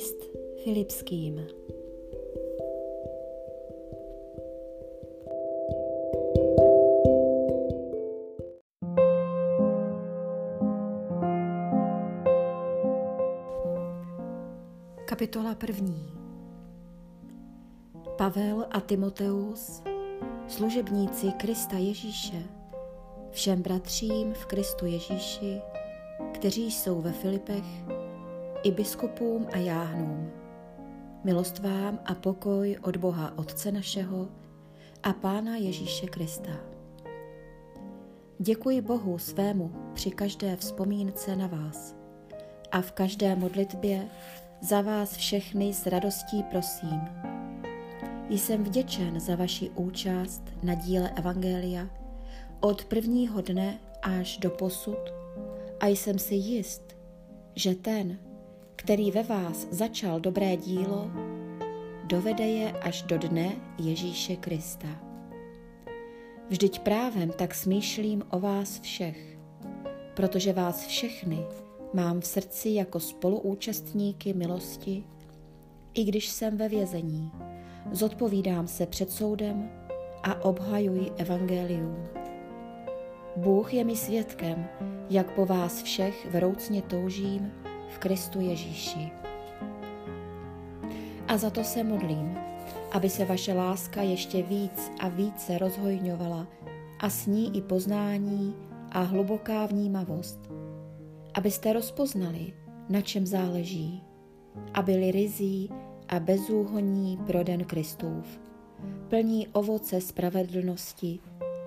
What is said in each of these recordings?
List Filipským. Kapitola první. Pavel a Timoteus, služebníci Krista Ježíše, všem bratřím v Kristu Ježíši, kteří jsou ve Filipech, i biskupům a jáhnům. Milost vám a pokoj od Boha Otce našeho a Pána Ježíše Krista. Děkuji Bohu svému při každé vzpomínce na vás a v každé modlitbě za vás všechny s radostí prosím. Jsem vděčen za vaši účast na díle Evangelia od prvního dne až do posud a jsem si jist, že ten, který ve vás začal dobré dílo, dovede je až do dne Ježíše Krista. Vždyť právem tak smýšlím o vás všech, protože vás všechny mám v srdci jako spoluúčastníky milosti, i když jsem ve vězení, zodpovídám se před soudem a obhajuji evangelium. Bůh je mi svědkem, jak po vás všech vroucně toužím v Kristu Ježíši. A za to se modlím, aby se vaše láska ještě víc a více rozhojňovala a s ní i poznání a hluboká vnímavost, abyste rozpoznali, na čem záleží a byli rizí a bezúhoní pro den Kristův, plní ovoce spravedlnosti,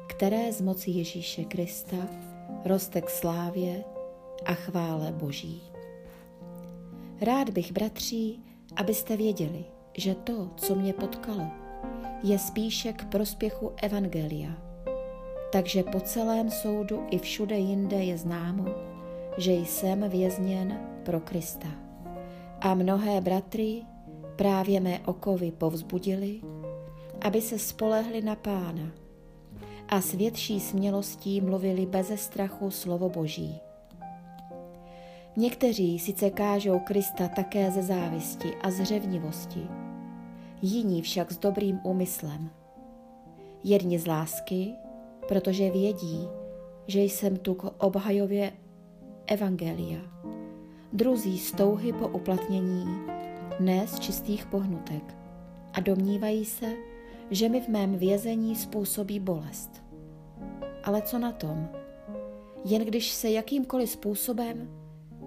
které z moci Ježíše Krista roste k slávě a chvále Boží. Rád bych, bratří, abyste věděli, že to, co mě potkalo, je spíše k prospěchu Evangelia. Takže po celém soudu i všude jinde je známo, že jsem vězněn pro Krista. A mnohé bratry právě mé okovy povzbudili, aby se spolehli na Pána a s větší smělostí mluvili beze strachu slovo Boží. Někteří sice kážou Krista také ze závisti a zřevnivosti, jiní však s dobrým úmyslem. Jedni z lásky, protože vědí, že jsem tu k obhajově Evangelia, druzí z touhy po uplatnění, ne z čistých pohnutek a domnívají se, že mi v mém vězení způsobí bolest. Ale co na tom? Jen když se jakýmkoliv způsobem,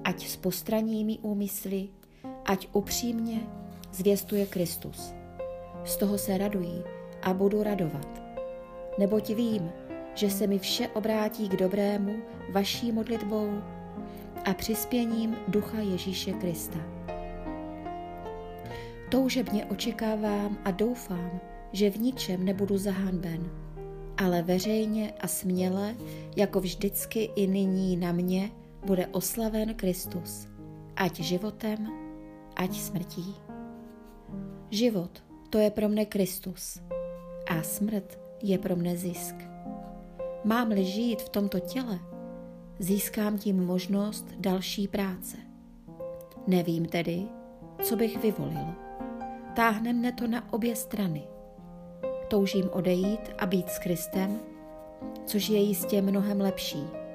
ať s postraními úmysly, ať upřímně, zvěstuje Kristus. Z toho se radují a budu radovat. Neboť vím, že se mi vše obrátí k dobrému vaší modlitbou a přispěním Ducha Ježíše Krista. Toužebně očekávám a doufám, že v ničem nebudu zahanben, ale veřejně a směle, jako vždycky i nyní na mě, bude oslaven Kristus, ať životem, ať smrtí. Život to je pro mne Kristus a smrt je pro mne zisk. Mám-li žít v tomto těle, získám tím možnost další práce. Nevím tedy, co bych vyvolil. Táhne mne to na obě strany – toužím odejít a být s Kristem, což je jistě mnohem lepší.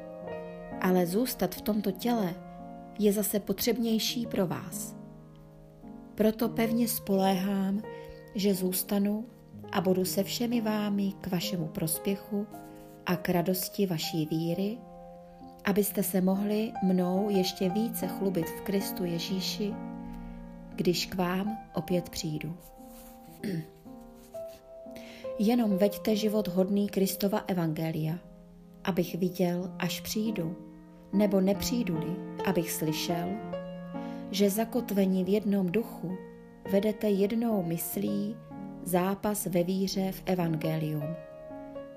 Ale zůstat v tomto těle je zase potřebnější pro vás. Proto pevně spoléhám, že zůstanu a budu se všemi vámi k vašemu prospěchu a k radosti vaší víry, abyste se mohli mnou ještě více chlubit v Kristu Ježíši, když k vám opět přijdu. Jenom veďte život hodný Kristova Evangelia, abych viděl, až přijdu, nebo nepřijdu-li, abych slyšel, že zakotvení v jednom duchu vedete jednou myslí zápas ve víře v Evangelium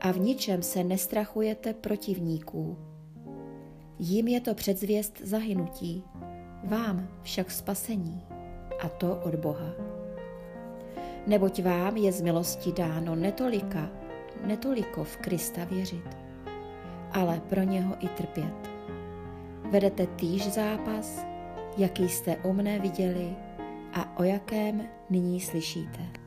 a v ničem se nestrachujete protivníků. Jím je to předzvěst zahynutí, vám však spasení, a to od Boha neboť vám je z milosti dáno netolika, netoliko v Krista věřit, ale pro něho i trpět. Vedete týž zápas, jaký jste u mne viděli a o jakém nyní slyšíte.